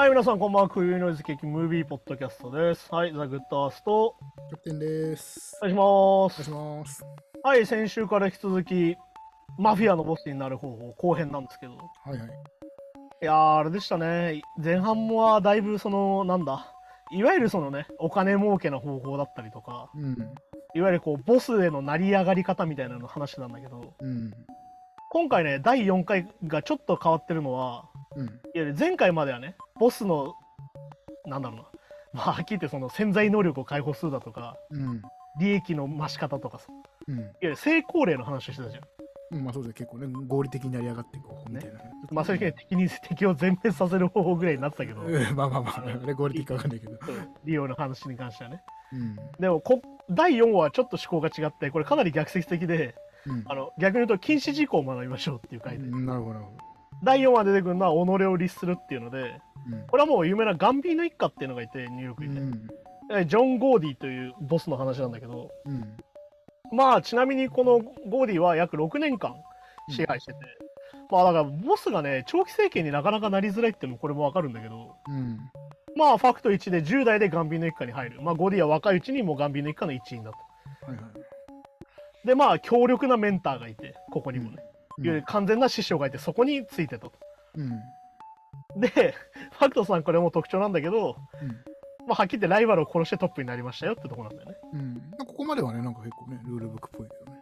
はい、皆さん、こんばんは。クイーンノイズケーキムービーポッドキャストです。はい、ザ・グッドアースト、キャプテンです。お願いしまお願いす。します。はい、先週から引き続き、マフィアのボスになる方法、後編なんですけど。はいはい。いやー、あれでしたね。前半もはだいぶ、その、なんだ、いわゆるそのね、お金儲けの方法だったりとか、うん。いわゆるこう、ボスへの成り上がり方みたいなの話なんだけど、うん。今回ね、第4回がちょっと変わってるのは、うん。いわゆる前回まではね、ボスの、なんだろうな、まあ、はっきり言ってその潜在能力を解放するだとか、うん。利益の増し方とかさ、うん。ゆる成功例の話をしてたじゃん。うん。まあそうですね。結構ね、合理的になり上がっていく方法みたいな。まあ、それで敵に敵を全滅させる方法ぐらいになってたけど、う んまあまあまあ、あれ合理的かわかんないけど。利用の話に関してはね。うん。でもこ、第4話はちょっと思考が違って、これかなり逆説的で、うんあの逆に言うと禁止事項を学びましょうっていう回で、うんなるほど、第4話で出てくるのは己を律するっていうので、ど。これはもう有名なガンビーノ一家っていうのがいて、ニューヨークうん。にね。うん。えジョン・ゴッティというボスの話なんだけど、うん。まあちなみにこのゴッティは約6年間支配してて、まあだからボスがね、長期政権になかなかなりづらいっていうのもこれもわかるんだけど、うん。まあファクト1で10代でガンビーノ一家に入る。まあゴッティは若いうちにもうガンビーノ一家の一員だと。はいはい。でまあ強力なメンターがいて、ここにもね。完全な師匠がいて、そこについてたと。うん。で、ファクトさんこれも特徴なんだけど、うん。まあはっきり言ってライバルを殺してトップになりましたよってとこなんだよね。うん。ここまではね、なんか結構ね、ルールブックっぽいけどね。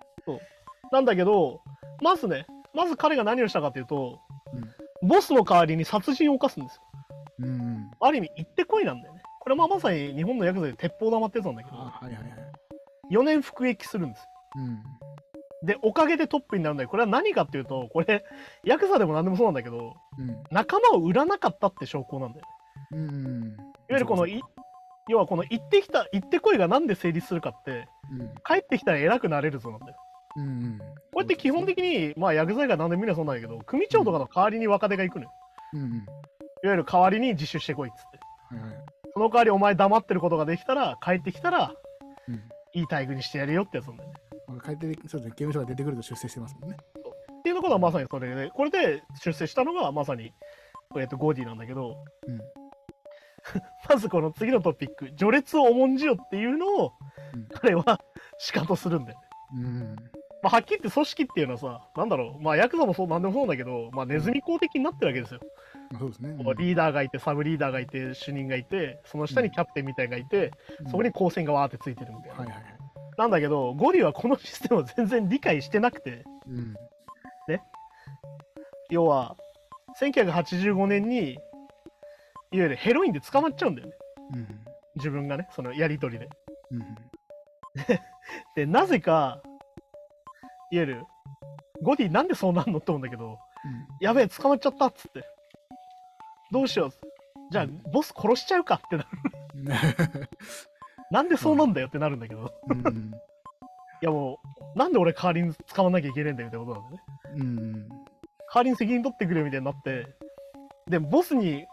なんだけど、まずね、まず彼が何をしたかというと、うんボスの代わりに殺人を犯すんですよ。うん。ある意味、行ってこいなんだよね。これはまあまさに日本のヤクザで鉄砲玉ってやつなんだけど、あはいはいはい。4年服役するんですよ。うん。で、おかげでトップになるんだよ。これは何かっていうと、これ、ヤクザでも何でもそうなんだけど、うん。仲間を売らなかったって証拠なんだよね。うん。いわゆるこの、い要はこの行ってきた、行ってこいがなんで成立するかって、うん。帰ってきたら偉くなれるぞなんだよ。うん。こうやって基本的に、まあ、ヤクザ以外なんでもみんなそうなんだけど、組長とかの代わりに若手が行くのよ。うん。うん。いわゆる代わりに自首してこいっつって。その代わりお前黙ってることができたら、帰ってきたら、うん。いい待遇にしてやるよってやつなんだよね。まあ、帰って、そうですね、刑務所が出てくると出世してますもんね。っていうところはまさにそれで、これで出世したのがまさに、えっと、ゴーディなんだけど、うん。まずこの次のトピック、序列を重んじよっていうのを、うん彼は仕方するんだよね。うん。まあ、はっきり言って組織っていうのはさ、なんだろう、まあ、ヤクザもそう、なんでもそうだけど、まあ、ネズミ公的になってるわけですよ。まあ、そうですね。こうリーダーがいて、サブリーダーがいて、主任がいて、その下にキャプテンみたいがいて、うんそこに光線がわーってついてるみたいな。はいはいはい。なんだけど、ゴリはこのシステムを全然理解してなくて、うん。要は、1985年に、いわゆるヘロインで捕まっちゃうんだよね。うん。自分がね、そのやりとりで。うん。で、なぜか、いわゆる、ゴディなんでそうなんのって思うんだけど、やべえ、捕まっちゃったっつって。どうしよう。じゃあ、ボス殺しちゃうかってなる。なんでそうなんだよってなるんだけど、うん。いやもう、なんで俺代わりに捕まんなきゃいけないんだよみたいなことなんだよね。うん。代わりに責任取ってくれみたいになって、で、ボスに、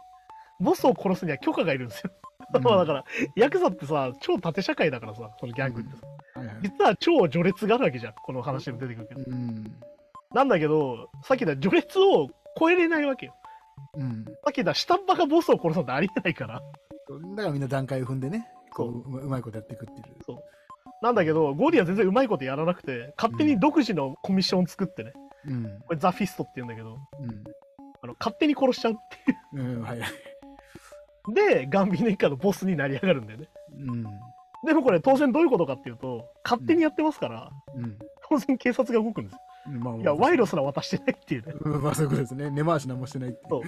ボスを殺すには許可がいるんですよ。まあだから、ヤクザってさ、超縦社会だからさ、そのギャングってさ。はいはい。実は超序列があるわけじゃん。この話でも出てくるけど。うん。なんだけど、さっき言った序列を超えれないわけよ。うん。さっき言った下っ端がボスを殺すなんてありえないから。だからみんな段階を踏んでね、こう、うまいことやっていくっていう。なんだけど、ゴッティは全然うまいことやらなくて、勝手に独自のコミッションを作ってね。うん。これザ・フィストって言うんだけど、うん。あの勝手に殺しちゃうっていうん。はいはい。う。で、ガンビーノ一家のボスになり上がるんだよね。うん。でもこれ当然どういうことかっていうと、勝手にやってますから、うん。当然警察が動くんですよ。まあ、いや、賄賂すら渡してないっていうね。うん、まあそういうことですね。根回し何もしてないっていう。そう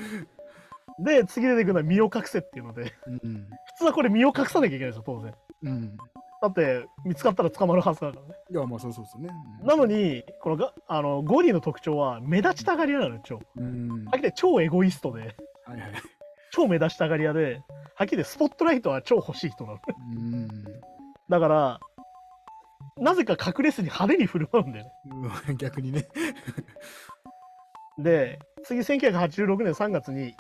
で、次出てくるのは身を隠せっていうので、うん。普通はこれ身を隠さなきゃいけないんですよ、当然。うん。だって、見つかったら捕まるはずだからね。いや、まあそうそうですね。なのに、このがあのゴディの特徴は、目立ちたがり屋なのよ、超。はうん。っきり言って超エゴイストで、はいはい。超目立ちたがり屋で、はっきり言ってスポットライトは超欲しい人なの。うん。だから、なぜか隠れずに派手に振る舞うんだよね。うん 逆にね。で、次1986年3月に、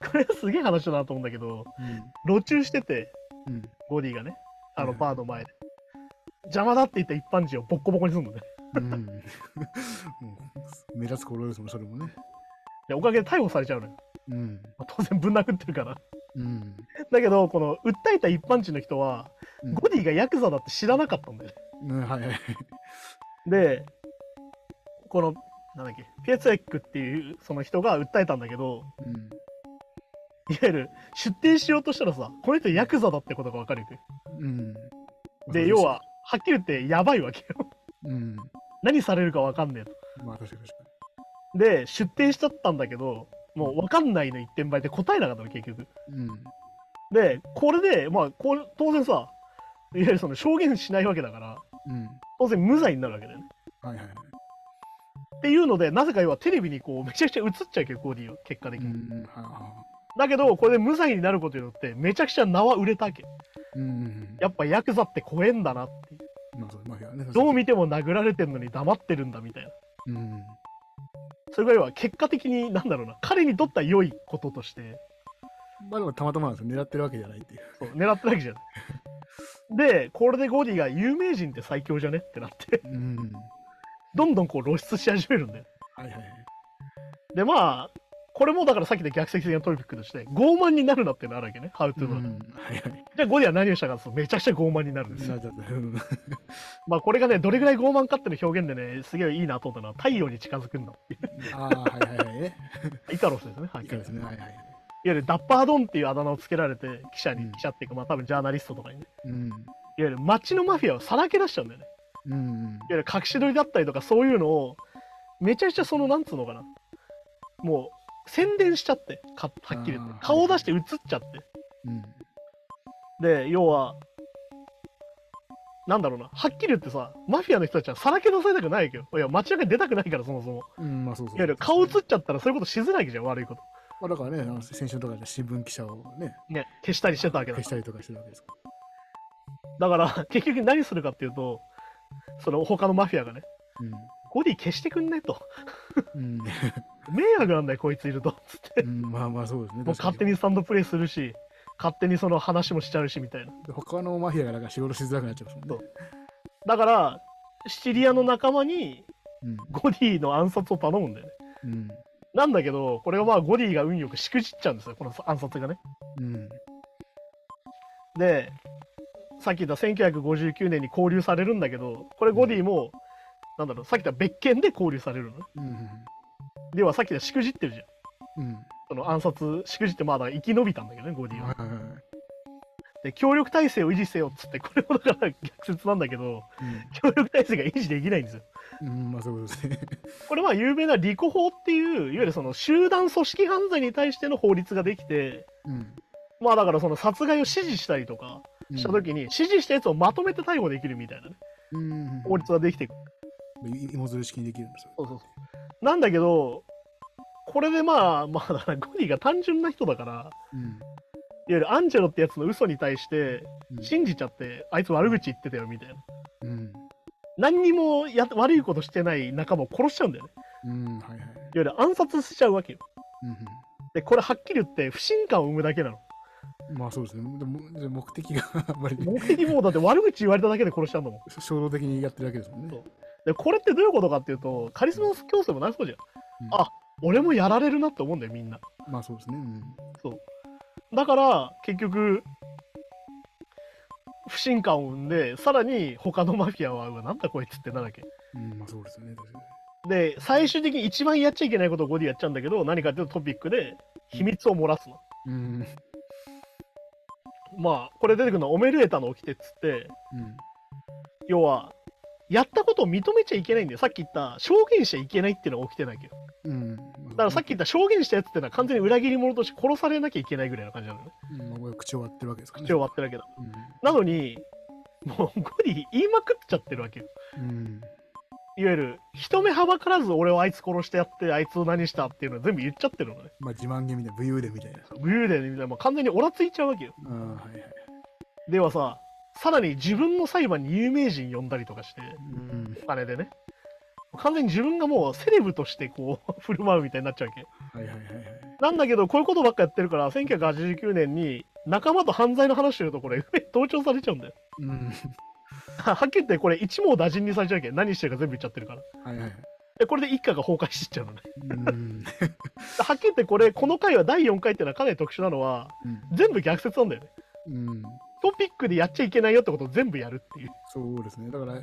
これはすげえ話だなと思うんだけど、路中してて、うん。うん。ゴディがね、あのうんバーの前で。邪魔だって言った一般人をボッコボコにするのね。うん。うん目立つ頃ですもん、それもね。で、おかげで逮捕されちゃうのよ。うん。まあ当然ぶん殴ってるから。うん。だけど、この訴えた一般人の人は、うんゴディがヤクザだって知らなかったんだよね。うん、はいはい。で、この、なんだっけ、ピエツェックっていうその人が訴えたんだけど、うん。いわゆる出廷しようとしたらさ、この人ヤクザだってことがわかるよね。うん。で、要は、はっきり言ってやばいわけよ。うん。何されるかわかんねえと。まあ確かに確かで、出廷しちゃったんだけど、もうわかんないの一点倍で答えなかったの、結局。に。うん。で、これで、まあ、こう当然さ、いわゆるその証言しないわけだから、うん。当然無罪になるわけだよね。はいはいはい。っていうので、なぜか要はテレビにこう、めちゃくちゃ映っちゃうけど、コーディは、結果的に。うん。ははだけど、これで無罪になることによって、めちゃくちゃ名は売れたわけ。うん。やっぱヤクザって怖えんだなっていう。どう見ても殴られてんのに黙ってるんだみたいな。うん。それが要は結果的に、なんだろうな、彼にとっては良いこととして、まあでもたまたまなんですよ。狙ってるわけじゃないっていう。そう狙ってるわけじゃない。で、これでゴディが有名人って最強じゃねってなって、うん。どんどんこう露出し始めるんだよ。はいはいはい。で、まあ、これもだからさっきで逆説的なトピックとして、傲慢になるなっていうのあるわけね、ハウトゥー。はいはい。じゃあゴディは何をしたかとめちゃくちゃ傲慢になるんですよ。まあこれがね、どれぐらい傲慢かっていうの表現でね、すげえいいなと思ったのは、太陽に近づくんだっていう。ああ、はいはいはいね。イカロスですね、はいいかがですね。はいはい。いわゆるダッパードンっていうあだ名をつけられて、記者に、うん記者っていうか、まあ多分ジャーナリストとかにね、うん。いわゆる街のマフィアをさらけ出しちゃうんだよね。うん。いわゆる隠し撮りだったりとかそういうのを、めちゃくちゃその、なんつうのかな。もう、宣伝しちゃって、かはっきり言って顔を出して映っちゃって。うん。で、要は、なんだろうな、はっきり言ってさ、マフィアの人たちはさらけ出されたくないわけよ。いや、街中に出たくないから、そもそも。うん、まあそうそう。いわゆる顔映っちゃったらそういうことしづらいじゃん、悪いこと。まあだからね、あの先週とかで新聞記者をね、ね、消したりしてたわけだ消したりとかしてるわけですかだから、結局何するかっていうと、その他のマフィアがね、ゴディ消してくんねと。ら。うん。迷惑なんだよ、こいついると。つって。うん、まあまあそうですね。もう勝手にスタンドプレイするし、勝手にその話もしちゃうしみたいな。に。他のマフィアがなんか仕事しづらくなっちゃいますもんね。だから、シチリアの仲間にうん。ゴディの暗殺を頼むんだよね。うん。なんだけど、これはまあゴディが運よくしくじっちゃうんですよ、この暗殺がね。うん。で、さっき言った1959年に交流されるんだけど、これゴディも、なんだろう、さっき言った別件で交流されるの？ね。うん。ではさっき言ったしくじってるじゃん。うん。その暗殺、しくじってまあだから生き延びたんだけどね、ゴディは。はいはいはい。で、協力体制を維持せよっつって、これもだから逆説なんだけど、協力体制が維持できないんですよ。うん。うん、まあそういうことですね。これは有名なリコ法っていう、いわゆるその集団組織犯罪に対しての法律ができて、うん。まあだからその殺害を指示したりとかうんした時に、指示したやつをまとめて逮捕できるみたいなね、うん。法律ができてくる。い芋づる式にできるんですよ。そうそうそう。なんだけど、これでまあ、まあだからゴディが単純な人だから、うん。いわゆるアンジェロってやつの嘘に対してうん信じちゃって、あいつ悪口言ってたよみたいな。うん。何にもや悪いことしてない仲間を殺しちゃうんだよね。うん。はいはい。いわゆる暗殺しちゃうわけよ。うんで、これはっきり言って不信感を生むだけなの。うん。まあそうですね。でもで目的があんまり目的もうだって悪口言われただけで殺しちゃうんだもん。衝動的にやってるわけですもんね。そうで、これってどういうことかっていうと、カリスマ競争もなりそうじゃん。うんあ俺もやられるなって思うんだよ、みんな。まあそうですね。うん。だから、結局、不信感を生んで、さらに他のマフィアは、うわ、なんだこいつってなるわけ。うん、まあそうですよね。確かにで、最終的に一番やっちゃいけないことをゴディやっちゃうんだけど、何かっていうとトピックで秘密を漏らすの。うん。まあ、これ出てくるのはオメルエタの掟っつって、うん。要は、やったことを認めちゃいけないんだよ。さっき言った、証言しちゃいけないっていうのが起きてないわけど。うん。だからさっき言った証言したやつっていうのは完全に裏切り者として殺されなきゃいけないぐらいの感じなのね。うん、まあ口を割ってるわけですからね。口を割ってるわけだ。うん。なのに、もうゴディ言いまくっちゃってるわけよ。うん。いわゆる、人目はばからず俺をあいつ殺してやって、あいつを何したっていうのを全部言っちゃってるのね。まあ自慢げみたいな、武勇伝みたいな。武勇伝みたいな、もう完全にオラついちゃうわけよ。ああ、はいはい。ではさ、さらに自分の裁判に有名人呼んだりとかして、うん。お金でね。完全に自分がもうセレブとしてこう 振る舞うみたいになっちゃうわけ。はいはいはいはい。なんだけど、こういうことばっかやってるから、1989年に仲間と犯罪の話してるとこれ、盗聴されちゃうんだよ。うん。はっきり言ってこれ一網打尽にされちゃうわけ。何してるか全部言っちゃってるから。はいはい。で、これで一家が崩壊してっちゃうのね。うん。はっきり言ってこれ、この回は第4回っていうのはかなり特殊なのは、全部逆説なんだよね。うん。トピックでやっちゃいけないよってことを全部やるっていう。そうですね。だから、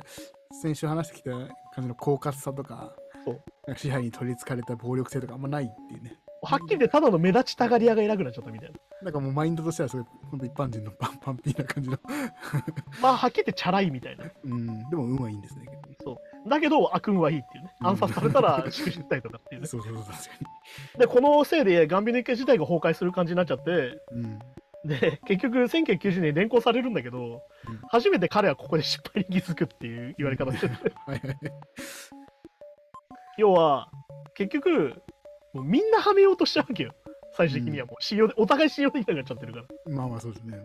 先週話してきた感じの狡猾さとか、そう支配に取りつかれた暴力性とかあんまないっていうね。はっきり言ってただの目立ちたがり屋がいなくなっちゃったみたいな。なんかもうマインドとしてはすごい、本当一般人のパンパンピーな感じの。まあ、はっきり言ってチャラいみたいな。うん。でも運はいいんですね。結そう。だけど、悪運はいいっていうね。うん暗殺されたら粛出したりとかっていうね。構そうそうそう、確かで、このせいで、ガンビの一家自体が崩壊する感じになっちゃって、に。うん。で、結局、1990年に連行されるんだけど、うん初めて彼はここで失敗に気づくっていう言われ方してて、はいはい。要は、結局、もうみんなはめようとしちゃうわけよ。最終的にはもう信用で、お互い信用できなくなっちゃってるから。まあまあそうですね。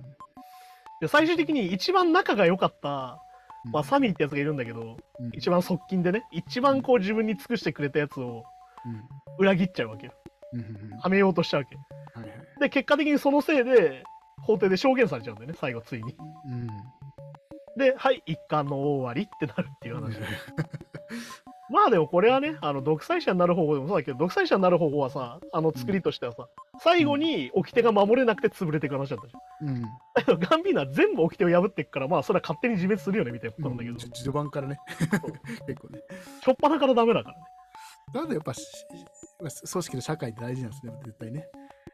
で最終的に一番仲が良かった、うんまあ、サミーってやつがいるんだけど、うん一番側近でね、一番こう自分に尽くしてくれたやつを裏切っちゃうわけよ。うん。うんうんうんはめようとしちゃうわけ。はいはい。で、結果的にそのせいで、法廷で証言されちゃうんだよね、最後ついに。うん。で、はい、一巻の大終わりってなるっていう話。まあでもこれはね、あの独裁者になる方法でもそうだけど、独裁者になる方法はさ、あの作りとしてはさ、最後に掟が守れなくて潰れていく話だったじゃん。うん。だけどガンビーナは全部掟を破っていくから、まあそれは勝手に自滅するよねみたいなことなんだけど、じ序盤からね。結構ね。しょっぱなからダメだからね。なのでやっぱし組織の社会って大事なんですね、絶対ね。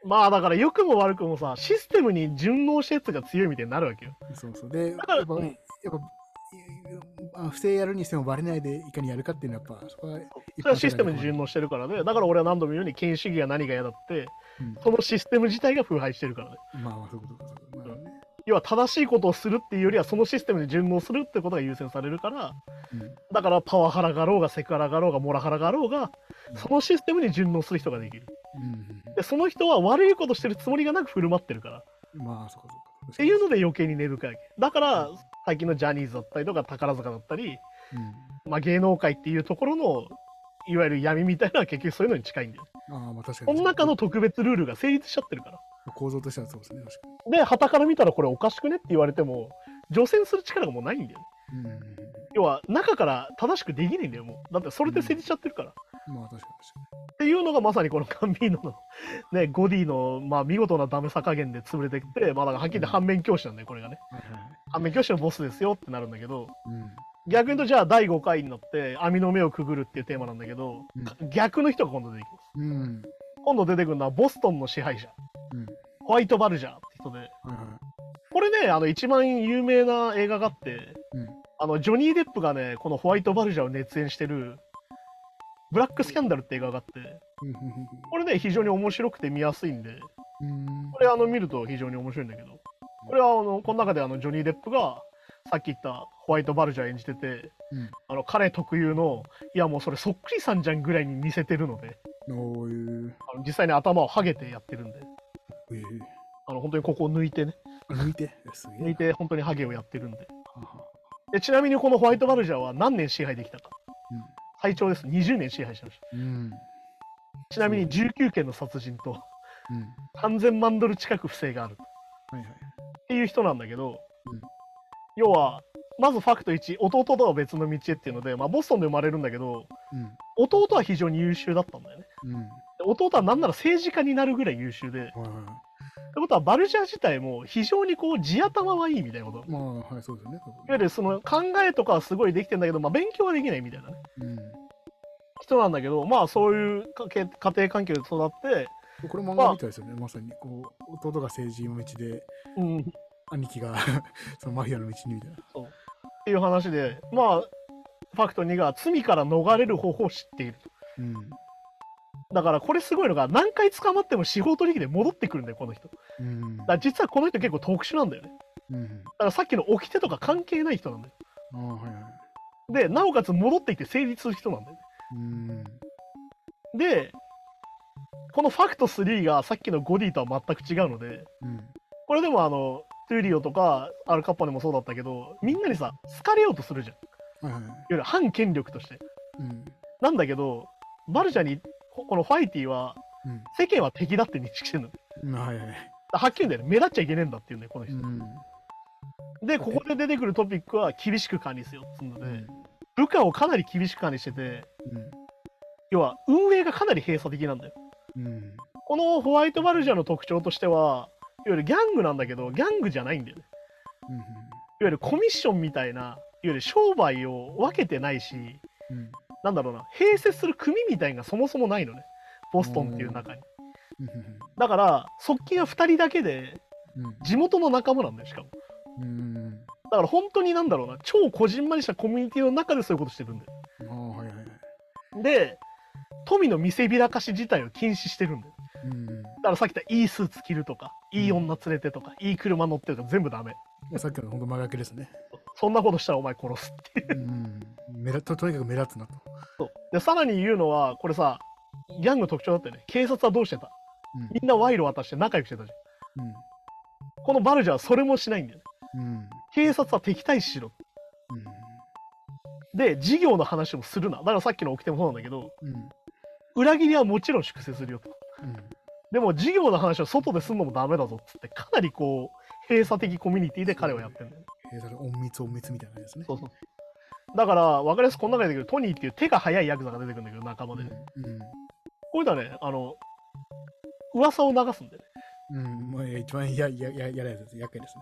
まあだから良くも悪くもさ、システムに順応したやつが強いみたいになるわけよ。そうそう。で、やだからっぱ、うんやっぱあ不正やるにしてもバレないでいかにやるかっていうのはやっぱ、そこはそれはシステムに順応。応してるからね。だから俺は何度も言うように権威主義が何が嫌だって、うんそのシステム自体が腐敗してるからね。まあまあ、そういうこと要は正しいことをするっていうよりはそのシステムに順応するってことが優先されるからうん。だからパワハラがあろうがセクハラがあろうがモラハラがあろうがそのシステムに順応する人ができる。うん。でその人は悪いことしてるつもりがなく振る舞ってるから。まあ、そうかそうか。ていうので余計に根深いだから最近のジャニーズだったりとか宝塚だったり、うん。まあ、芸能界っていうところのいわゆる闇みたいなのは結局そういうのに近いんだよ。ああ、まあ確かに。この中の特別ルールが成立しちゃってるから構造としてはそうですね、確かで旗から見たらこれおかしくねって言われても除染する力がもうないんだよ。うん要は中から正しくできないんだよもうだってそれで成立しちゃってるから、うん。まあ確かにっていうのがまさにこのカンビーノの、ね、ゴディの、まあ、見事なダメさ加減で潰れてきて、まあ、だからはっきり言って反面教師なんだよ、これがね。確かに。はいはい。反面教師のボスですよってなるんだけど、うん逆に言うと、じゃあ第5回になって網の目をくぐるっていうテーマなんだけど、逆の人が今度出てきます。うん。今度出てくるのはボストンの支配者、うん。ホワイトバルジャーって人で、はいはこれね、あの一番有名な映画があって、い。うん。あのジョニー・デップがね、このホワイトバルジャーを熱演してる、ブラックスキャンダルって映画があって、うんこれね、非常に面白くて見やすいんで、うん。これあの見ると非常に面白いんだけど、これはあのこの中であのジョニー・デップがさっき言ったホワイトバルジャー演じてて、うんあの彼特有の、いやもうそれそっくりさんじゃんぐらいに似せてるので。あの実際に頭をハゲてやってるんで、ええあの本当にここを抜いてね、抜いて？すげえ。抜いて本当にハゲをやってるんで。でちなみにこのホワイトバルジャーは何年支配できたか。最長です。20年支配してました。うん。うん。ちなみに19件の殺人とうん。3000万ドル近く不正があるはいはい。っていう人なんだけど、うん要は、まずファクト1、弟とは別の道へっていうので、まあ、ボストンで生まれるんだけど、うん。弟は非常に優秀だったんだよね。弟はなんなら政治家になるぐらい優秀で、ってはことはバルジャー自体も非常にこう地頭はいいみたいなこと。いい。まあ、はい、そうですよね。多わゆるその考えとかはすごいできてんだけど、まあ、勉強はできないみたいなね。分人なんだけど、まあそういうかけ家庭環境で育って、うん。これ漫画みたいですよね。まさに、こう、弟が政治の道で、うん、っ兄貴が そのマフィアの道にみたいな。ていう話で、まあ、ファクト2が罪から逃れる方法を知っている。うん。だからこれすごいのが、何回捕まっても司法取引で戻ってくるんだよ、この人。だかうん。ら実はこの人結構特殊なんだよね。うん。だからさっきの掟とか関係ない人なんだよ。ああ、はいはい。で、なおかつ戻ってきて成立する人なんだよね。うん。で、このファクト3がさっきのゴディとは全く違うので、うん。これでもあの、トゥーリオとかアルカッパネもそうだったけど、みんなにさ、好かれようとするじゃん。いわはいはい。ゆる反権力として。うん。なんだけど、バルジャに、ここのファイティは、うん世間は敵だって認識してるの。うん。はいはい。はっきり言うんだよね。目立っちゃいけねえんだっていうんだよ、この人。うん。で、ここで出てくるトピックは厳しく管理せよっつうので、うん。部下をかなり厳しく管理してて、うん。要は運営がかなり閉鎖的なんだよ。うん。このホワイトバルジャーの特徴としては、いわゆるギャングなんだけど、ギャングじゃないんだよね。うん。いわゆるコミッションみたいな、いわゆる商売を分けてないし、うん。なんだろうな、併設する組みみたいがそもそもないのね。ボストンっていう中に。うん。だから、側近は2人だけで、地元の仲間なんだよ、しかも。うん。だから本当になんだろうな、超こじんまりしたコミュニティの中でそういうことしてるんだよ。ああ、はいはいはい。で、富の見せびらかし自体を禁止してるんだよ。うん。だからさっき言ったいいスーツ着るとか、いい女連れてとか、いい車乗ってとか全部ダメ。さっきの本当真逆ですね。そんなことしたらお前殺すっていう。うん。目立ととにかく目立つなと。そうで、さらに言うのは、これさ、ギャングの特徴だってね、警察はどうしてた？うんみんな賄賂渡して仲良くしてたじゃん。うん。このバルジャーはそれもしないんだよね。うん。警察は敵対視しろ。うん。で、事業の話もするな。だからさっきの掟もそうなんだけど、うん。裏切りはもちろん粛清するよと。うん。でも事業の話は外ですんのもダメだぞっつって、かなりこう、閉鎖的コミュニティで彼はやってるんだよね。隠密隠密みたいなやつね。そうそう。だから、わかりやすくこの中で出てくるトニーっていう手が速いヤクザが出てくるんだけど、仲間で。うん。こういうのはね、あの、噂を流すんだよね。うん。まあ、一番ややややらやつです。厄介です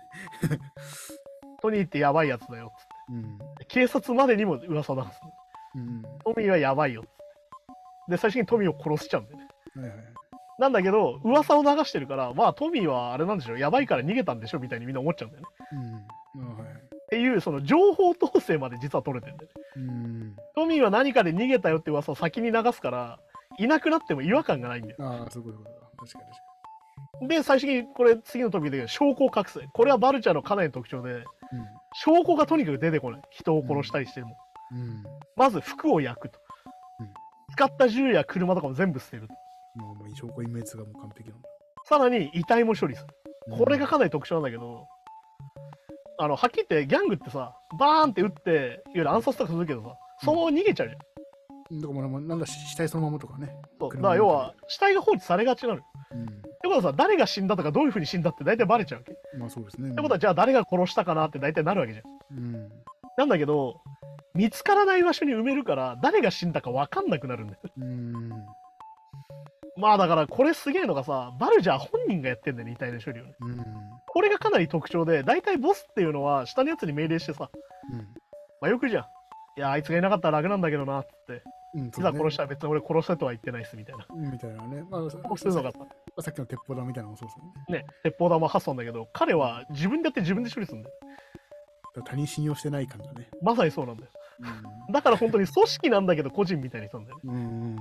ね。トニーってやばいやつだよっつっうん。て。警察までにも噂を流すの。うん。トミーはやばいよっつって。で、最終的にトミーを殺しちゃうんだよね。はいはい。なんだけど、噂を流してるから、まあトミーはあれなんでしょう、やばいから逃げたんでしょみたいにみんな思っちゃうんだよね。うん。っていう、その情報統制まで実は取れてるんだよね。うん。トミーは何かで逃げたよって噂を先に流すから、いなくなっても違和感がないんだよ。ああ、そういうことか。確かに確かで、最終的にこれ次のトピックで証拠を隠す。これはバルチャーのかなりの特徴で、証拠がとにかく出てこない。人を殺したりしても。に。うん。まず服を焼くと。うん使った銃や車とかも全部捨てると。まあ、もう証拠隠滅がもう完璧なんだ。さらに遺体も処理する。うんこれがかなり特徴なんだけど、あの、はっきり言ってギャングってさ、バーンって撃って、いわゆる暗殺とかするけどさ、そのまま逃げちゃうじゃん。だからもうなんだし死体そのままとかね。そうだから要は、死体が放置されがちなのよ。うん。ってことはさ、誰が死んだとかどういう風に死んだって大体バレちゃうわけ。っまあそうですね。てことは、じゃあ誰が殺したかなって大体なるわけじゃん。うん。なんだけど、見つからない場所に埋めるから、誰が死んだか分かんなくなるんだよ。うん。まあだから、これすげえのがさ、バルジャー本人がやってんだよね、遺体の処理をね。うん。これがかなり特徴で、大体ボスっていうのは、下のやつに命令してさ、まあよくじゃん。いや、あいつがいなかったら楽なんだけどな、って。うん。いざ殺したら別に俺殺したとは言ってないっす、みたいな。うんみたいなね。まあ、さこうするのがさ、さっきの鉄砲玉みたいなのもそうですよね。ね、鉄砲玉発散だけど、彼は自分でやって自分で処理するんだよ。他人信用してない感じだね。まさにそうなんだよ。うだから本当に組織なんだけど個人みたいにしたんだよね。ん。うん。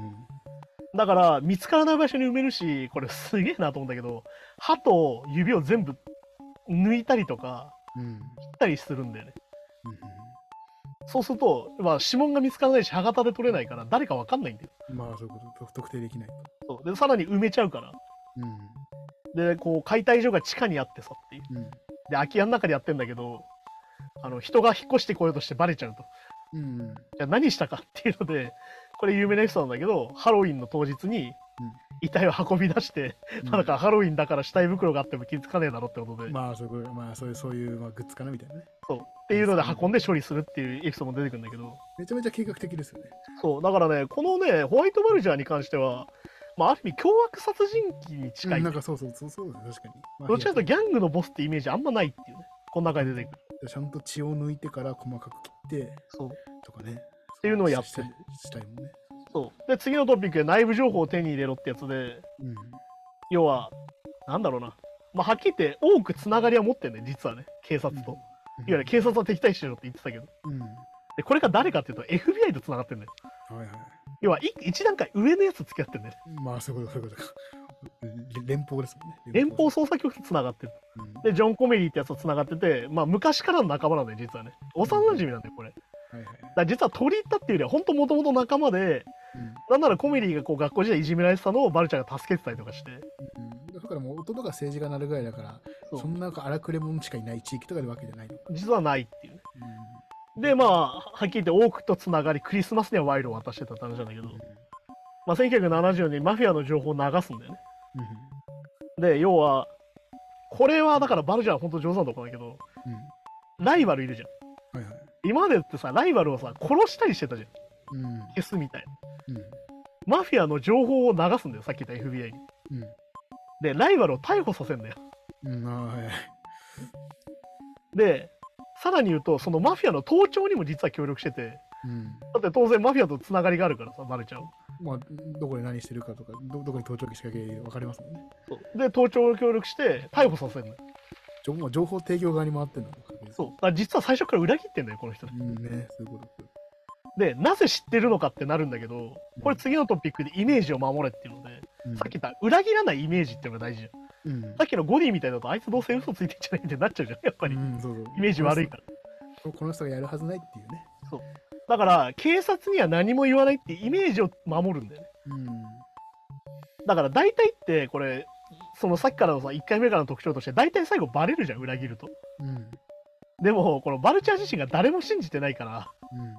だから見つからない場所に埋めるし、これすげえなと思うんだけど、歯と指を全部抜いたりとか、うん。切ったりするんだよね。そうすると、まあ、指紋が見つからないし、歯型で取れないから、誰かわかんないんだよ。うん。まあそういうこと。特定できないと。そうで、さらに埋めちゃうから。うん。で、こう、解体所が地下にあってさっていう。うん。で、空き家の中でやってんだけど、あの、人が引っ越してこようとしてバレちゃうと。うん。じゃあ何したかっていうので、これ有名なエピソードなんだけど、ハロウィンの当日に遺体を運び出して、うんまあだからハロウィンだから死体袋があっても気づかねえだろってことで、まあそういうこと、まあそういう、そういう、まあ、グッズかなみたいなね。そう。っていうので運んで処理するっていうエピソードも出てくるんだけど、めちゃめちゃ計画的ですよね。そう。だからね、このね、ホワイトバルジャーに関しては、まあある意味凶悪殺人鬼に近い。うんなんかそうそうそうそう確かに。まあどっちかというとギャングのボスってイメージあんまないっていうね。この中で出てくる。ちゃんと血を抜いてから細かく切ってそう。とかね。っていうのをやってしたいしたいもんね。そう。で、次のトピックで内部情報を手に入れろってやつで、うん。要は、なんだろうな。まあ、はっきり言って多くつながりは持ってんね、実はね、警察と。いわゆる警察は敵対してるって言ってたけど。うん。で、これが誰かっていうと FBI とつながってんだよ。はいはい。要は、い一段階上のやつ付き合ってんね。まあそういうこと、そういうことか。連邦ですもんね。連邦捜査局とつながってる。うんで、ジョン・コメリーってやつとつながってて、まあ、昔からの仲間なんだよ、実はね。幼馴染なんだよ、これ。はいはい。ら実は取り入ったっていうよりは、本当もともと仲間で、うんなんならコメリーがこう学校時代いじめられてたのをバルちゃんが助けてたりとかして。うんだからもう音とか政治が鳴るぐらいだから、そうそんな荒くれ者しかいない地域とかでわけじゃないのか。実はないっていうね。で、まあ、はっきり言って多くとつながり、クリスマスには賄賂を渡してたって話なんだけど、まあ、1970年にマフィアの情報を流すんだよね。で、要は、これはだからバルジャーは本当上手なとこなんだけど、うんうんライバルいるじゃん。はいはい。今までってさ、ライバルをさ、殺したりしてたじゃん。うん消すみたいな。マフィアの情報を流すんだよ、さっき言った FBI に。うん。で、ライバルを逮捕させんだよ。で、さらに言うと、そのマフィアの盗聴にも実は協力してて、うん。だって当然マフィアとつながりがあるからさ、バレちゃう。まあ、どこで何してるかとか、どどこに盗聴器仕掛け分かりますもんね。で、盗聴を協力して逮捕させるのよ。情報提供側に回ってんのかそう。実は最初から裏切ってんだよ、この人。うんね、そういうこと。で、なぜ知ってるのかってなるんだけど、これ次のトピックでイメージを守れっていうので、うんさっき言った裏切らないイメージっていうのが大事じゃん。うん。さっきのゴディみたいだと、あいつどうせ嘘ついてんじゃないってなっちゃうじゃん、やっぱり。うん、そうそうイメージ悪いから。この人この人がやるはずないっていうね。だから、警察には何も言わないってイメージを守るんだよね。うん。だから大体って、これ、そのさっきからのさ、1回目からの特徴として、大体最後バレるじゃん、裏切ると。うん。でも、このバルチャー自身が誰も信じてないから、うん。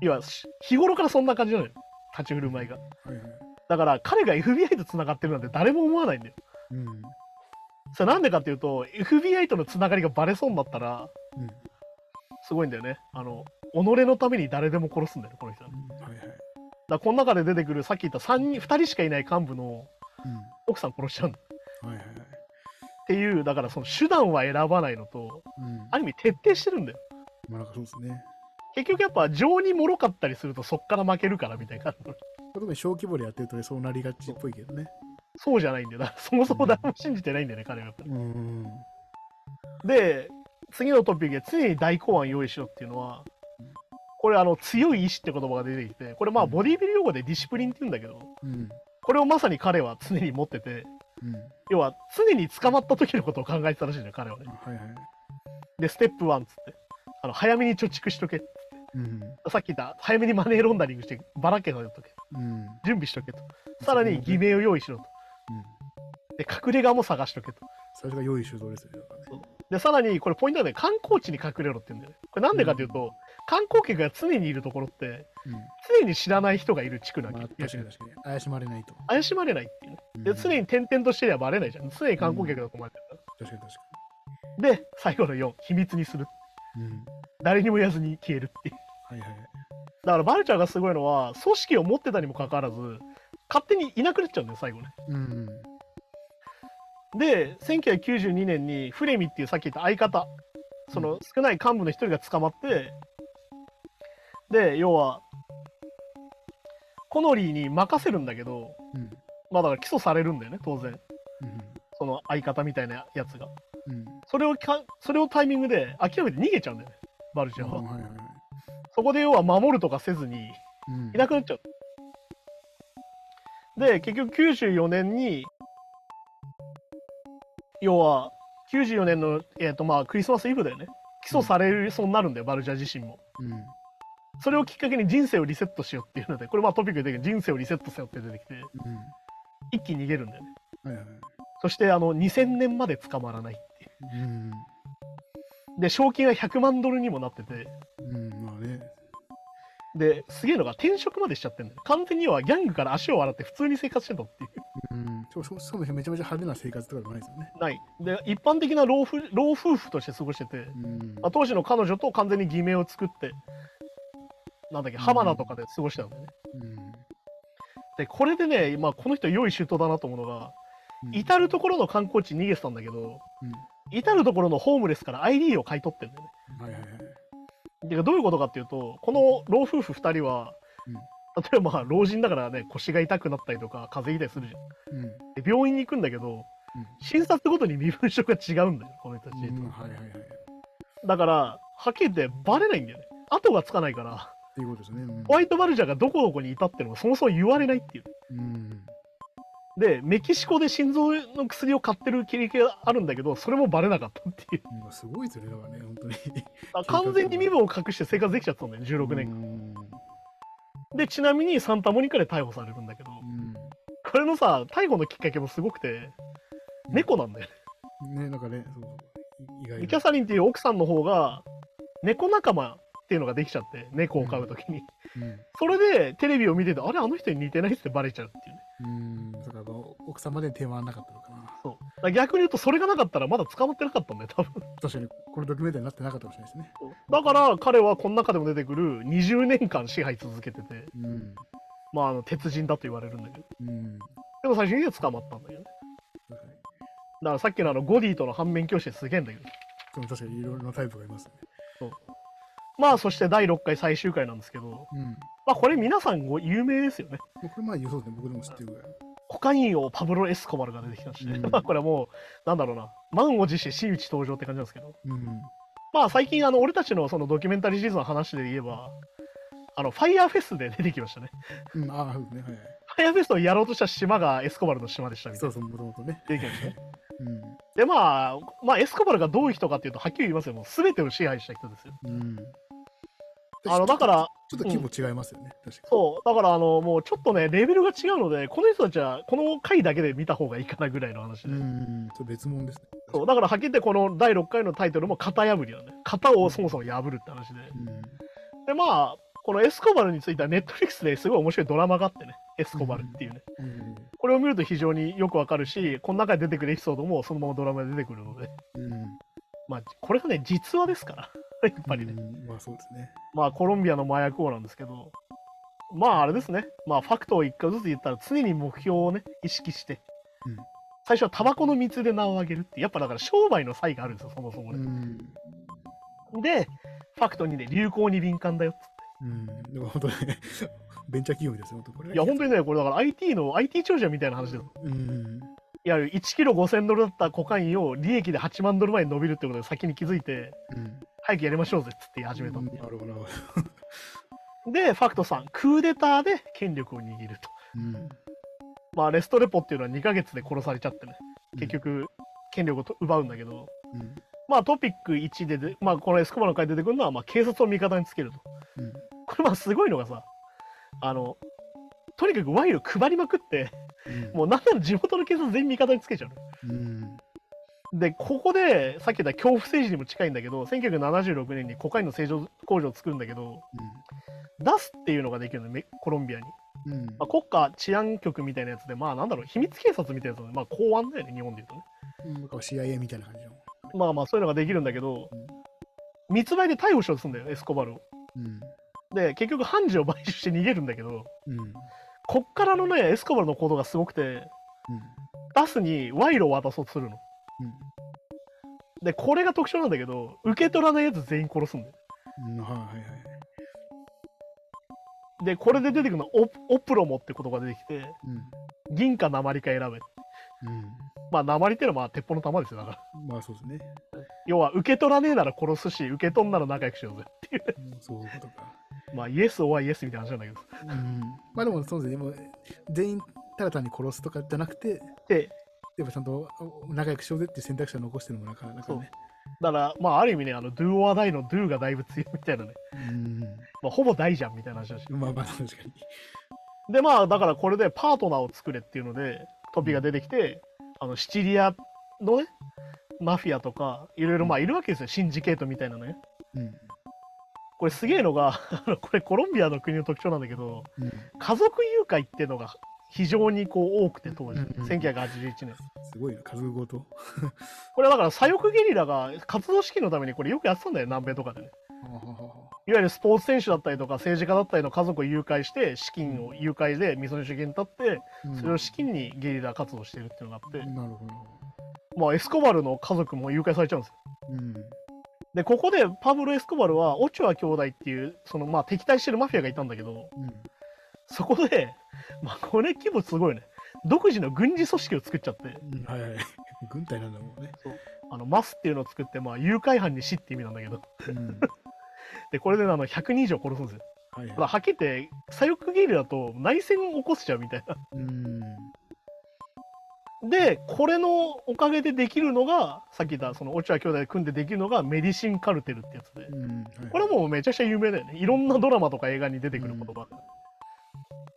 要は、し日頃からそんな感じなのよ。立ち振る舞いが。はいはい。だから、彼が FBI と繋がってるなんて誰も思わないんだよ。うん。それなんでかっていうと、FBI との繋がりがバレそうになったら、うん。すごいんだよね。あの、己のために誰でも殺すんだよね、この人は。だかはいはい。ら、この中で出てくる、さっき言った3人、2人しかいない幹部のうん。奥さん殺しちゃうんだはいはいはい。っていう、だからその手段は選ばないのと、うん。ある意味徹底してるんだよ。まあなんかそうですね。結局やっぱ情に脆かったりするとそっから負けるからみたいな。特に小規模でやってるとね、そうなりがちっぽいけどね。そうじゃないんだよ。だからそもそも誰も信じてないんだよね、彼はやっぱり。うん。で、次のトピックで常に大公案用意しろっていうのは、これあの強い意志って言葉が出てきて、これまあボディビル用語でディシプリンって言うんだけど、うん。これをまさに彼は常に持ってて、うん。要は常に捕まった時のことを考えてたらしいんだよ、彼はね。はいはい。で、ステップ1つって、あの早めに貯蓄しとけ。うん。さっき言った、早めにマネーロンダリングしてばらけとけ。うん。準備しとけと。さらに偽名を用意しろと。うん。で、隠れ家も探しとけと。最初が用意周到ですよね。で、さらに、これポイントはね、観光地に隠れろって言うんだよね。これなんでかというと、観光客が常にいるところって、常に知らない人がいる地区なうん。わけ。まあ、確かに確かに。怪しまれないと。怪しまれないっていうね。で、うん常に点々としてりゃバレないじゃん。常に観光客だと思われてるか確かに確から。で、最後の4、秘密にする。に。うん。誰にも言わずに消えるっていう。はいはい。だからバルチャーがすごいのは、組織を持ってたにもかかわらず、勝手にいなくなっちゃうんだよ、最後ね。うん。で、1992年にフレミっていうさっき言った相方、その少ない幹部の一人が捕まって、で、要は、コノリーに任せるんだけど、うん。まあだから起訴されるんだよね、当然。うん。その相方みたいなやつが。うん。それをか、それをタイミングで諦めて逃げちゃうんだよね、バルチャーは。こで要は守るとかせずに、うん。いなくなっちゃう。で、結局94年に、要は、94年の、えっ、とまあ、クリスマスイブだよね。起訴されるそうになるんだよ、バルチャー自身も。うん。それをきっかけに人生をリセットしようっていうので、これまあトピックで出てきて人生をリセットせよって出てきて、うん。一気に逃げるんだよね。はいはい。そして、あの、2000年まで捕まらないっていうん。う。で、賞金は100万ドルにもなってて、うん。まあね。で、すげえのが転職までしちゃってんだよ。完全にはギャングから足を洗って普通に生活してたっていう。うん。そうそうそうめちゃめちゃ派手な生活とかでもないですよね。ない。で、一般的な老夫老夫婦として過ごしてて、うん。まあ、当時の彼女と完全に偽名を作って、なんだっけ、浜田とかで過ごしてたんだよね。うん。で、これでね、まあ、この人良い周到だなと思うのが、うん至る所の観光地に逃げてたんだけど、うん。至る所のホームレスから ID を買い取ってんだよね。どういうことかっていうと、この老夫婦2人は、うん例えばまあ老人だからね、腰が痛くなったりとか、風邪ひいたりするじゃん。うん。で病院に行くんだけど、診察ごとに身分証が違うんだよ、この人たち。うん。はいはいはい。っだから、はっきり言ってバレないんだよね。後がつかないから、ていうことですね。うんホワイトバルジャーがどこどこにいたっていうのがそもそも言われないっていう。うん。で、メキシコで心臓の薬を買ってる経歴があるんだけど、それもバレなかったっていう。うんすごいですよね、だからね、本当に。あ完全に身分を隠して生活できちゃったんだよね、16年間。で、ちなみにサンタモニカで逮捕されるんだけど、うん。これのさ、逮捕のきっかけもすごくて、猫なんだよね。うん。ね、なんかね、そう。意外ミキャサリンっていう奥さんの方が、猫仲間っていうのができちゃって、猫を飼うときに。うん。それでテレビを見てて、あれ、あの人に似てないってバレちゃうっていうね。うん。奥さんまで手回らなかったのかな。そう。逆に言うと、それがなかったらまだ捕まってなかったんだよ、多分。確かに、これドキュメンタリーになってなかったかもしれないですね。だだから彼はこの中でも出てくる20年間支配続けてて、うん。まあ、あの鉄人だと言われるんだけど。うん。でも最終的には捕まったんだけどね。確かに。だからさっきのあのゴディとの反面教師すげえんだけど。その確かにいろいろなタイプがいますね。まあそして第6回最終回なんですけど、うん。まあこれ皆さんご有名ですよね。これまあ、そうで。僕でも知ってるぐらい。コカインをパブロ・エスコバルが出てきまして、うんまあ これはもう、なんだろうな、満を持して真打ち登場って感じなんですけど、うん。まあ最近あの俺たちのそのドキュメンタリーシリーズの話で言えば、あの、ファイヤーフェスで出てきましたね。うん、ああ、ね。はいはい。ファイヤーフェスをやろうとした島がエスコバルの島でしたみたいうな。そそう、もともとね。出てきましたね。うん。でまあ、まあエスコバルがどういう人かっていうと、はっきり言いますよ、もう全てを支配した人ですよ。うん。あの、だから、ちょっと規模違いますよね。確かそう、だからあの、もうちょっとね、レベルが違うので、この人たちはこの回だけで見た方がいいかなぐらいの話で。に。うん。別物ですね。そうだからはっきり言ってこの第6回のタイトルも型破りなんで、型をそもそも破るって話で。うん。で、まあ、このエスコバルについてはネットフリックスですごい面白いドラマがあってね、エスコバルっていうね。うん。これを見ると非常によくわかるし、この中で出てくるエピソードもそのままドラマで出てくるので、うん。まあ、これがね、実話ですから、やっぱりね。うんまあそうですね。まあ、コロンビアの麻薬王なんですけど、まあ、あれですね。まあ、ファクトを一回ずつ言ったら、常に目標をね、意識して、うん最初はタバコの蜜で名を上げるって、やっぱだから商売の才があるんですよ、そもそもうね。ん。で、ファクトにね、流行に敏感だよっつって。うん。でも本当にね、ベンチャー企業ですよ、本当これ。いや、本当にね、これだから IT の、IT 長者みたいな話です。うん。いや、1キロ5000ドルだったコカインを利益で8万ドル前に伸びるってことで先に気づいて、うん。早くやりましょうぜっつって言い始めたっていうなるほど。で、ファクトさん、クーデターで権力を握ると。うん。まあ、レストレポっていうのは2ヶ月で殺されちゃってね、結局、権力をと奪うんだけど、うん。まあ、トピック1でで、まあ、このエスコバの回で出てくるのは、まあ、警察を味方につけると。うん。これ、まあ、すごいのがさ、あの、とにかくワインを配りまくって、うん。もうなんなら地元の警察全員味方につけちゃうの。うん。で、ここで、さっき言った恐怖政治にも近いんだけど、1976年にコカインの製造工場を作るんだけど、出すっていうのができるのメコロンビアに。うん。まあ、国家治安局みたいなやつで、まあなんだろう、秘密警察みたいなやつで、まあ公安だよね、日本で言うとね。うん。CIA みたいな感じの。まあまあそういうのができるんだけど、密売で逮捕しようとするんだよ、エスコバルを。うん。で、結局判事を買収して逃げるんだけど、うん。こっからのね、エスコバルの行動がすごくて、ダスに賄賂を渡そうとするの。で、これが特徴なんだけど、受け取らないやつ全員殺すんだよ。うん。うん。はいはいはい。で、これで出てくるのはオオプロモって言葉が出てきて、うん。銀か鉛か選べ。うん。まあ鉛っていうのはまあ鉄砲の弾ですよ、だから。まあそうですね。要は、受け取らねえなら殺すし、受け取んなら仲良くしようぜっていう。うんそういうことか。まあ、イエス・オア・イエスみたいな話なんだけど。うん。まあでもそうですね。もう全員ただ単に殺すとかじゃなくて、で、やっぱちゃんと仲良くしようぜっていう選択肢を残してるのもなかなかね。だから、まあ、ある意味ね、あの、ドゥ・オア・ダイのドゥがだいぶ強いみたいなね。うん。まあ、ほぼ大じゃんみたいな話だし。まあまあ確かに。で、まあ、だからこれでパートナーを作れっていうので、トピが出てきて、あの、シチリアのね、マフィアとか、いろいろまあいるわけですよ。シンジケートみたいなね。うん。これすげえのが、これコロンビアの国の特徴なんだけど、うん。家族誘拐っていうのが非常にこう多くて当時、うんうん1981年。すごいな、家族ごと。これだから左翼ゲリラが活動資金のためにこれよくやってたんだよ、南米とかでね。いわゆるスポーツ選手だったりとか政治家だったりの家族を誘拐して、資金を誘拐でみそ主義に立って、うんそれを資金にゲリラ活動してるっていうのがあって、なるほど。まあエスコバルの家族も誘拐されちゃうんですよ。うん。で、ここでパブロ・エスコバルは、オチュア兄弟っていう、そのまあ敵対してるマフィアがいたんだけど、うん。そこで、まあこれ規模すごいね。独自の軍事組織を作っちゃって、うんはいはい。軍隊なんだもんね。あのマスっていうのを作って、まあ誘拐犯に死って意味なんだけど、うん。で、これであの100人以上殺すんですよ。はいだからははっきり言って、左翼ゲリラだと内戦を起こしちゃうみたいな。い。うん。で、これのおかげでできるのが、さっき言ったそのオチュア兄弟で組んでできるのがメディシンカルテルってやつで、うん。これはもうめちゃくちゃ有名だよね。いろんなドラマとか映画に出てくる言葉。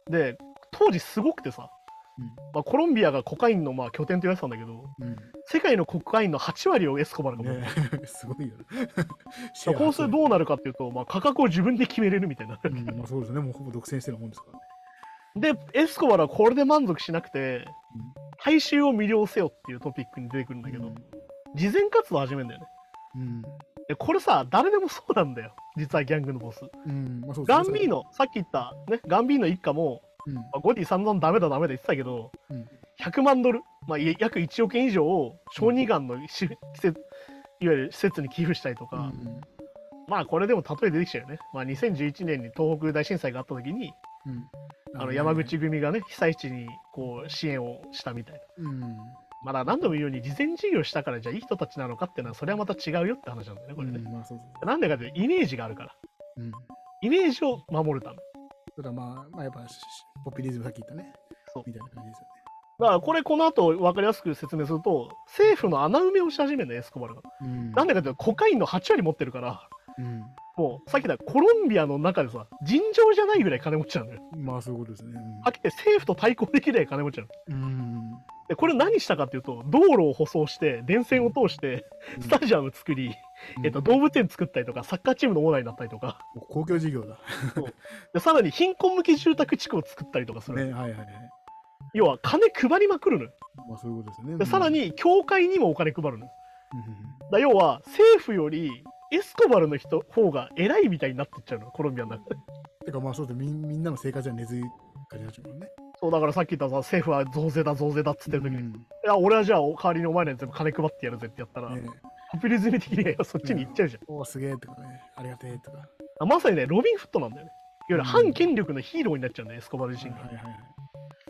で、当時すごくてさ、うんまあ、コロンビアがコカインのまあ拠点と言われてたんだけど、うん。世界のコカインの8割をエスコバルが持ってるね すごいよね。こうするとどうなるかっていうと、まあ、価格を自分で決めれるみたいになる。うん、まあそうですね。もうほぼ独占してるもんですからね。で、エスコバルはこれで満足しなくて、大衆を魅了せよっていうトピックに出てくるんだけど、慈善活動を始めるんだよね。うん。でこれさ、誰でもそうなんだよ。実はギャングのボス。うん。まあそうですねガンビーノ、さっき言った、ね、ガンビーノ一家も、うん。まあ、ゴディ散々ダメだダメだ言ってたけど、うん。100万ドル、まあ、い約1億円以上を小児がんのし施設いわゆる施設に寄付したりとか、うん。まあこれでも例え出てきちゃうよね。まあ、2011年に東北大震災があった時にうん。あの山口組がね被災地にこう支援をしたみたいな。うん。まだ何度も言うように事前事業したからじゃあいい人たちなのかっていうのはそれはまた違うよって話なんだよねこれね。うんまあそうそうなんでかっていうとイメージがあるから。そう。うん。イメージを守るため。ただまあ、まあやっぱしポピュリズムさっき言ったね。そうみたいな感じですよね。だからこれこの後分かりやすく説明すると政府の穴埋めをし始めるのエスコバルが。うん。なんでかっていうとコカインの8割持ってるからうん。もうさっき言ったコロンビアの中でさ尋常じゃないぐらい金持ちなんだよ。まあそういうことですね。はっきり言って政府と対抗できるぐらい金持ちなの。うん。うん。でこれ何したかっていうと道路を舗装して電線を通してうん。スタジアム作り、えっと、動物園作ったりとかサッカーチームのオーナーになったりとか。公共事業だ。でさらに貧困向け住宅地区を作ったりとかする、ね、はいはいはい。要は金配りまくるのよ。まあそういうことですよね。でさらに教会にもお金配るのよ。うん、だ要は政府よりエスコバルの人方が偉いみたいになってっちゃうのコロンビアの中でて。かまあそうですみんなの生活は根付い感じになっちゃうもんね。そうだからさっき言ったさ政府は増税だ増税だっつってる時に、いうん。や俺はじゃあ代わりにお前らに全部金配ってやるぜってやったら、ね、ポピュリズム的には そっちに行っちゃうじゃん、おおすげえとかね、ありがてえとか。あまさにねロビンフットなんだよね。いわゆる反権力のヒーローになっちゃうんだよエスコバル自身が、はいはいはい。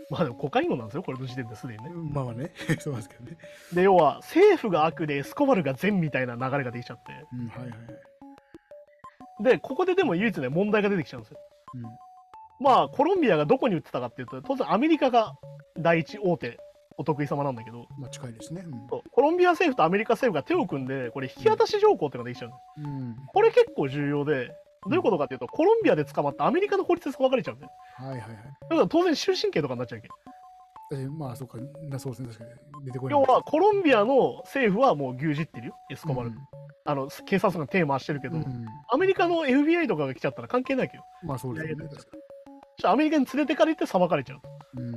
まあでもコカイン王なんですよこれの時点ですでにね。まあまあね、そうなんですけどね。で要は政府が悪でエスコバルが善みたいな流れができちゃって。うん、はいはいはい。でここででも唯一ね問題が出てきちゃうんですよ。うんまあコロンビアがどこに売ってたかっていうと当然アメリカが第一大手お得意様なんだけどまあ近いですね。そうコロンビア政府とアメリカ政府が手を組んでこれ引き渡し条項っていうのができちゃうのうん。うん。これ結構重要でどういうことかっていうとコロンビアで捕まったアメリカの法律で分かれちゃうんだよはいはいはい。だから当然終身刑とかになっちゃうわけ私まあそうか、なそうですね、確かに。出てこない。要はコロンビアの政府はもう牛耳ってるよエスコバル、うんあの警察が手回してるけど、うんアメリカの FBI とかが来ちゃったら関係ないわけどまあそうですよね。アメリカに連れてかれて裁かれちゃうに。うん。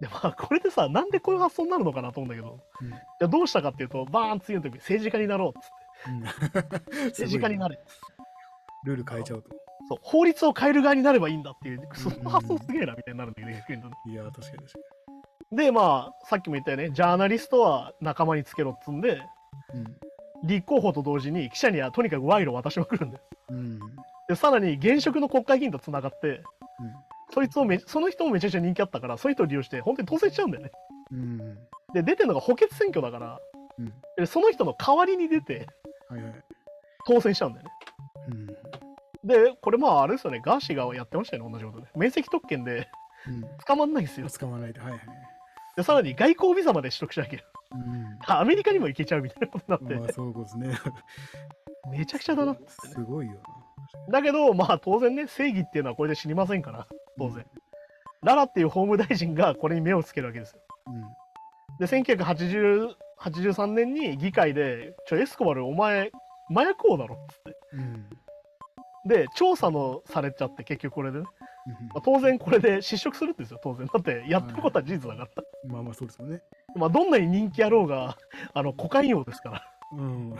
でまあこれでさなんでこういう発想になるのかなと思うんだけどうんじゃあどうしたかっていうとバーン次の時政治家になろうっつってうん政治家になれルール変えちゃうと。そう法律を変える側になればいいんだっていうその発想すげえなみたいになるんだけど逆に言うとねいや、確かに確かでまあさっきも言ったよねジャーナリストは仲間につけろっつんでに。立候補と同時に記者にはとにかく賄賂を渡しまくるんだようん。うん。でさらに現職の国会議員とつながってそいつをめその人もめちゃくちゃ人気あったからその人を利用して本当に当選しちゃうんだよねうん。で出てるのが補欠選挙だからうん。でその人の代わりに出てはいはい。当選しちゃうんだよねうん。でこれまああれですよねガーシーがやってましたよね同じことで面積特権でうん。捕まんないんですよ使わないで、はいはい。でさらに外交ビザまで取得しなきゃうん。アメリカにも行けちゃうみたいなことになって、まあそうですね。めちゃくちゃだなってねすごいよだけどまあ当然ね正義っていうのはこれで知りませんからな。当然、ララっていう法務大臣がこれに目をつけるわけですようん。で1983年に議会で「ちょエスコバルお前麻薬王だろ」っつってうん。で調査のされちゃって結局これでね、うんまあ、当然これで失職するんですよ当然だってやってることは事実だから、まあまあそうですよね。まあどんなに人気あろうがあのコカイン王ですからうん。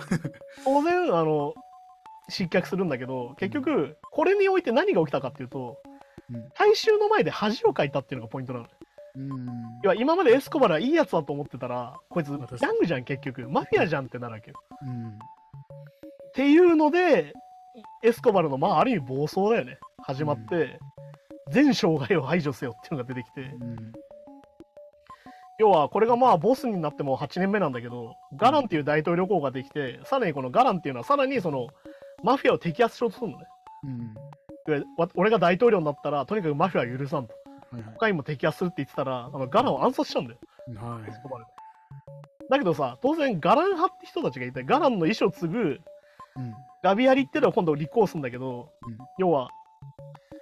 当然あの失脚するんだけど結局これにおいて何が起きたかっていうとうん。大衆の前で恥をかいたっていうのがポイントなの。うん。要は今までエスコバルはいいやつだと思ってたらこいつギャングじゃん結局。マフィアじゃんってなるわけよ。うん。っていうのでエスコバルのまあある意味暴走だよね。始まって、全障害を排除せよっていうのが出てきて。うん。要はこれがまあボスになっても8年目なんだけどガランっていう大統領候補ができてさらにこのガランっていうのはさらにそのマフィアを摘発しようとするのねうん。俺が大統領になったらとにかくマフィアは許さんとはいはい。他にも摘発するって言ってたらあのガランを暗殺したんだよはいだけどさ当然ガラン派って人たちがいてガランの意思を継ぐうん。ガビアリっていうのは今度立候補するんだけど、うん要は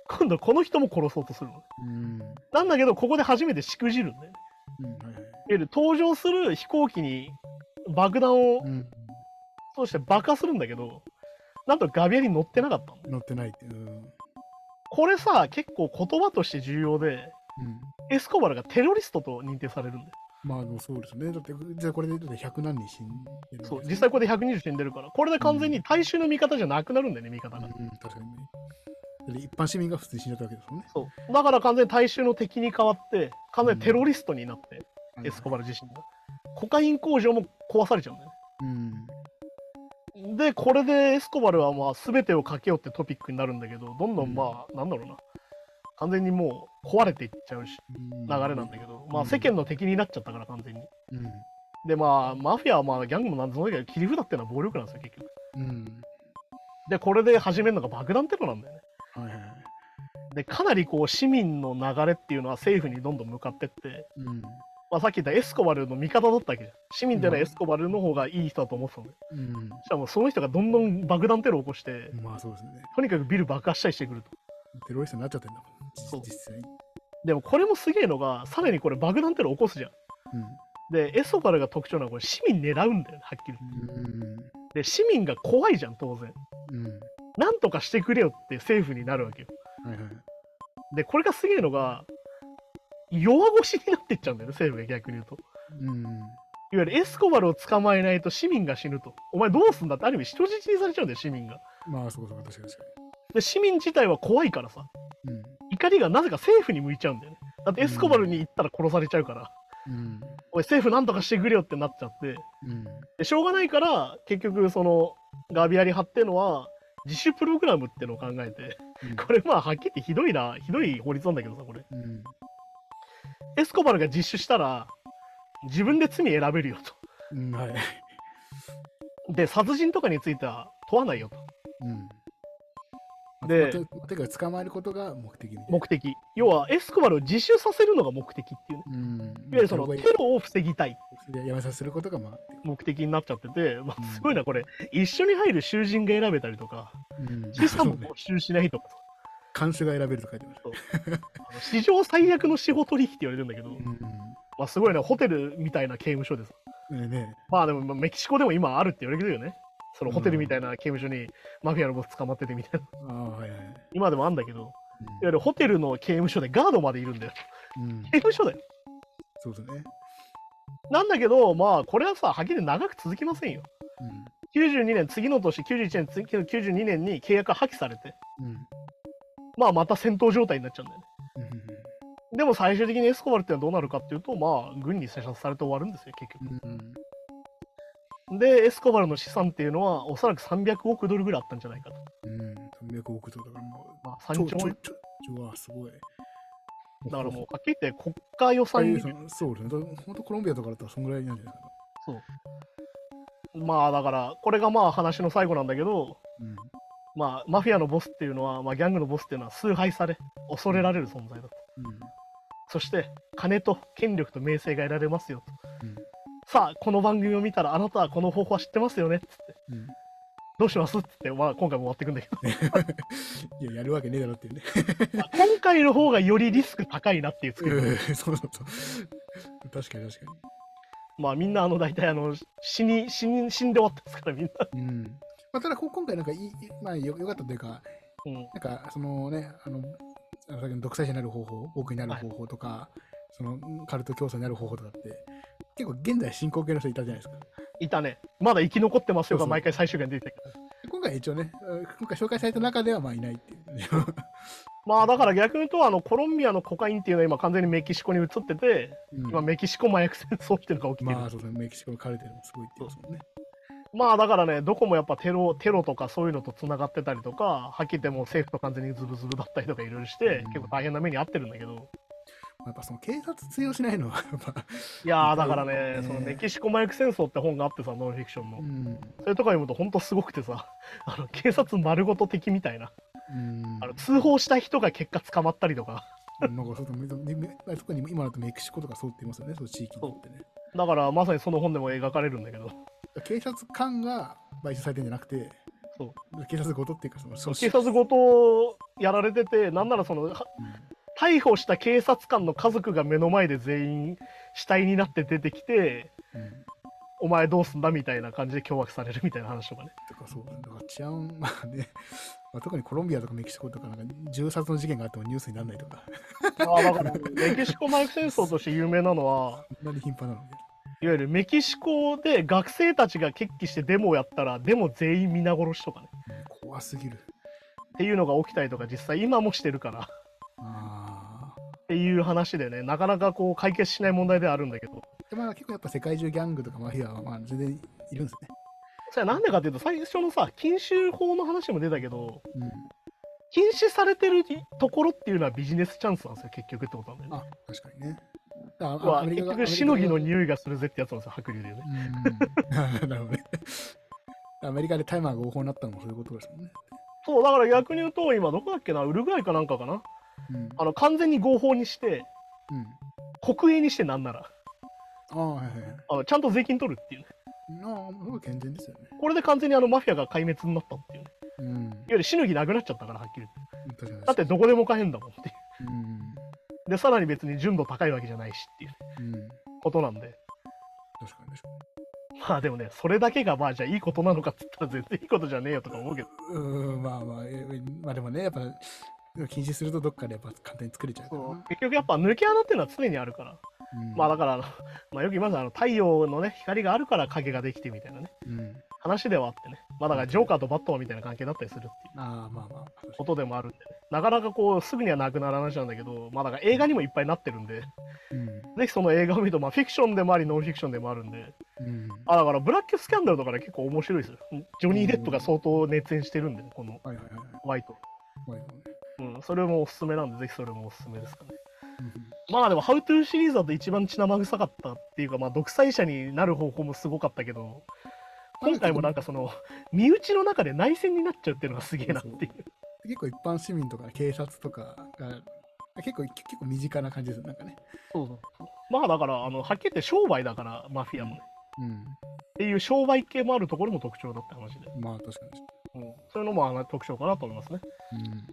今度この人も殺そうとするのねうん。なんだけどここで初めてしくじるんだよねうん。はいはい。登場する飛行機に爆弾をうん。通して爆破するんだけどなんとガビアリ乗ってなかったの？乗ってないって。うん。これさ結構言葉として重要でうん。エスコバルがテロリストと認定されるんだよまあでもそうですね。だって、じゃあこれでだって100何人死んでるそう実際これで120死んでるからこれで完全に大衆の味方じゃなくなるんだよね味方が、うん、確かにね。で一般市民が普通に死んじゃったわけですもんね。そう。だから完全に大衆の敵に変わって、完全にテロリストになって、エスコバル。ル自身が。コカイン工場も壊されちゃうんだようん。ね。で、これでエスコバルはまあ全てをかけようってトピックになるんだけど、どんどんまあ、なんだろうな。完全にもう壊れていっちゃうし、流れなんだけど、まあ世間の敵になっちゃったから完全に。うん。でまあ、マフィアはまあギャングもなんともないけど、切り札っていうのは暴力なんですよ、結局。うん。で、これで始めるのが爆弾テロなんだよね。はいはいはい。で、かなりこう市民の流れっていうのは政府にどんどん向かってって、うん。まあ、さっき言ったエスコバルの味方だったわけじゃん。市民っていうのはエスコバルの方がいい人だと思ってたので。うん。しかもその人がどんどん爆弾テロを起こして、まあそうですね。とにかくビル爆破したりしてくると。テロリストになっちゃってんだもん。そう実実際に。でもこれもすげえのが、さらにこれ爆弾テロ起こすじゃん。で、エスコバルが特徴なのはこれ市民狙うんだよね、はっきり言って。うん。で、市民が怖いじゃん、当然。うん。うん。なんとかしてくれよって政府になるわけよ。はいはい。で、これがすげえのが、弱腰になってっちゃうんだよね、政府が逆に言うと。うん。いわゆるエスコバルを捕まえないと市民が死ぬと。お前どうすんだ？ってある意味人質にされちゃうんだよ、市民が。まあそうかそうか、確かに確かで、市民自体は怖いからさ、に。うん。怒りがなぜか政府に向いちゃうんだよね。だってエスコバルに行ったら殺されちゃうから、うん。おい、政府なんとかしてくれよってなっちゃって、うん。でしょうがないから、結局その、ガビアリ派っていうのは、自主プログラムってのを考えて、これまあはっきり言ってひどいな、ひどい法律なんだけどさ、これ。うん。エスコバルが自首したら、自分で罪選べるよと。うん。はい。で、殺人とかについては問わないよと。うん。でまあ、てか捕まえることが目的。目的。要は、エスコバルを自首させるのが目的っていうね。うん。いわゆるそのテロを防ぎたいやめさせることがまあ、目的になっちゃってて、まあ、うんすごいな、これ。一緒に入る囚人が選べたりとか、うん。資産も没収しないとかさ、監視が選べると書いて。あの史上最悪の司法取引って言われてるんだけど、うん。まあ、すごいね、ホテルみたいな刑務所です。ねねまあでも、まあメキシコでも今あるって言われてるよね。そのホテルみたいな刑務所にマフィアのボス捕まっててみたいな。ああ、はいはい。今でもあんだけど、いわゆるホテルの刑務所でガードまでいるんだよ。うん。うん。刑務所だよ。そうですね。なんだけど、まあ、これはさ、はっきり長く続きませんよ。うん。92年、次の年、91年、次の92年に契約が破棄されて、うん。まあ、また戦闘状態になっちゃうんだよね。うん。でも最終的にエスコバルってのはどうなるかっていうと、まあ、軍に射殺されて終わるんですよ、結局。うん。で、エスコバルの資産っていうのは、おそらく300億ドルぐらいあったんじゃないかと。うん。300億とだからもう、まあ、ちょ3兆円。ちょちょちょはすごい。だからもう、はっきり言って国家予算にそ、うですね。本当コロンビアとかだったらそんぐらいなんじゃないですか。まあ、だから、これがまあ話の最後なんだけど、うん。まあ、マフィアのボスっていうのは、まあ、ギャングのボスっていうのは崇拝され、恐れられる存在だと。うん。そして、金と権力と名声が得られますよと。うん。さあ、この番組を見たら、あなたはこの方法は知ってますよねっつって。うん。どうしますっつって、まあ、今回も終わっていくんだけど、いや、やるわけねえだろっていうね。まあ今回の方がよりリスク高いなっていう作りそうそうそう。確かに確かまあ、みんな、あの、大体、あの、死に、死に、死んで終わってますから、みんな。に。うん。まあ、ただ、こ今回なんかいい、まあよ、よかったというか、うん。なんか、そのね、あの、あのさっきの独裁者になる方法、奥になる方法とか、そのカルト競争になる方法とかって、結構現在進行形の人いたじゃないですか。いたね。まだ生き残ってますよが、毎回最終回に出てたけど。今回一応ね、うん今回紹介された中ではまあいないっていう。まあ、だから逆に言うと、あの、コロンビアのコカインっていうのは今完全にメキシコに移ってて、うん今、メキシコ麻薬戦争っていうのが起きてる。まあそうですね、メキシコのカルテルもすごいってますもんね。まあだからね、どこもやっぱテロテロとかそういうのとつながってたりとか、はっきり言ってもう政府と完全にズブズブだったりとかいろいろして、うん結構大変な目に遭ってるんだけど、やっぱその警察通用しないのは、やっぱ、いやーだからね、ねそのメキシコ麻薬戦争って本があってさ、ノンフィクションの。うん。それとか読むと本当すごくてさ、あの警察丸ごと敵みたいな、うん。あの通報した人が結果捕まったりとか、なんかそう特に今だとメキシコとかそうって言いますよね、そう地域によってね。だからまさにその本でも描かれるんだけど、警察官が買収されてんじゃなくて、そう警察ごとっていうか、その、警察ごとやられてて、なんならその、は逮捕した警察官の家族が目の前で全員死体になって出てきて、うんうんお前どうすんだみたいな感じで凶悪されるみたいな話とかね。とかそう、だから治安、まあね、まあ、特にコロンビアとかメキシコとか、なんか銃殺の事件があってもニュースにならないとか、あだからメキシコ麻薬戦争として有名なのは、そんなに頻繁なので。いわゆるメキシコで学生たちが決起してデモをやったら、デモ全員皆殺しとかね。怖すぎる。っていうのが起きたりとか実際今もしてるからっ。ていう話でねなかなかこう解決しない問題ではあるんだけどでまあ結構やっぱ世界中ギャングとかマフィアはまあ全然いるんですね。それはなんでかっていうと最初のさ禁酒法の話も出たけどうん。禁止されてるところっていうのはビジネスチャンスなんですよ結局ってことなんだよねあ、確かにね。あは結局しのぎのに。匂いがするぜってやつなんですよ白龍でねうん。なるほどね。アメリカでタイマーが合法になったのもそういうことですもんね。そうだから逆に言うと今どこだっけなウルグアイかなんかかなうん。あの完全に合法にしてうん。国営にしてなんならあはいはい。あのちゃんと税金取るっていうねああ、すごい健全ですよね。これで完全にあのマフィアが壊滅になったっていうねうん。いわゆるしのぎなくなっちゃったからはっきり言ってだってどこでも買えんだもんっていううん。でさらに別に純度高いわけじゃないしっていううん。ことなんで確かに確かまあでもねそれだけがまあじゃあいいことなのかっつったら全然いいことじゃねえよとか思うけどに。うん、まあまあ、えまあでもね、やっぱ禁止するとどっかでやっぱ簡単に作れちゃうか。結局やっぱ抜け穴っていうのは常にあるからうん。まあだからあの、まあ、よく言いますあの太陽のね光があるから影ができてみたいなね。うん。話ではあってね。まあだからジョーカーとバットマンみたいな関係だったりするっていう。ああ、まあまあ。ことでもあるんでね。なかなかこうすぐにはなくなる話なんだけどまあだから映画にもいっぱいなってるんで。うん。ぜひその映画を見るとまあフィクションでもありノンフィクションでもあるんで。うん。あだからブラックスキャンダルとかね結構面白いですよ。ジョニー・デップが相当熱演してるんでこのはいはいはい。はい。ホワイト。うんそれもおすすめなんでぜひそれもおすすめですかね。うんまあでも、ハウトゥーシリーズだと一番血生臭かったっていうか、まあ、独裁者になる方法もすごかったけど、今回もなんかその、身内の中で内戦になっちゃうっていうのがすげえなっていう。結構一般市民とか警察とかが結構結構身近な感じですなんかね。そうそうまあだから、あの、はっきり言って商売だから、マフィアもね。うん。っていう商売系もあるところも特徴だって話で。まあ確かに。うん。そういうのもあの特徴かなと思いますね。うん。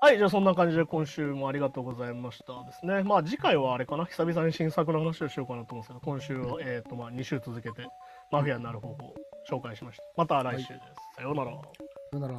はい、じゃあそんな感じで今週もありがとうございましたですね。まあ次回はあれかな、久々に新作の話をしようかなと思うんですけど、今週は、えっ、とまあ2週続けてマフィアになる方法を紹介しました。また来週です。さようなら。さようなら。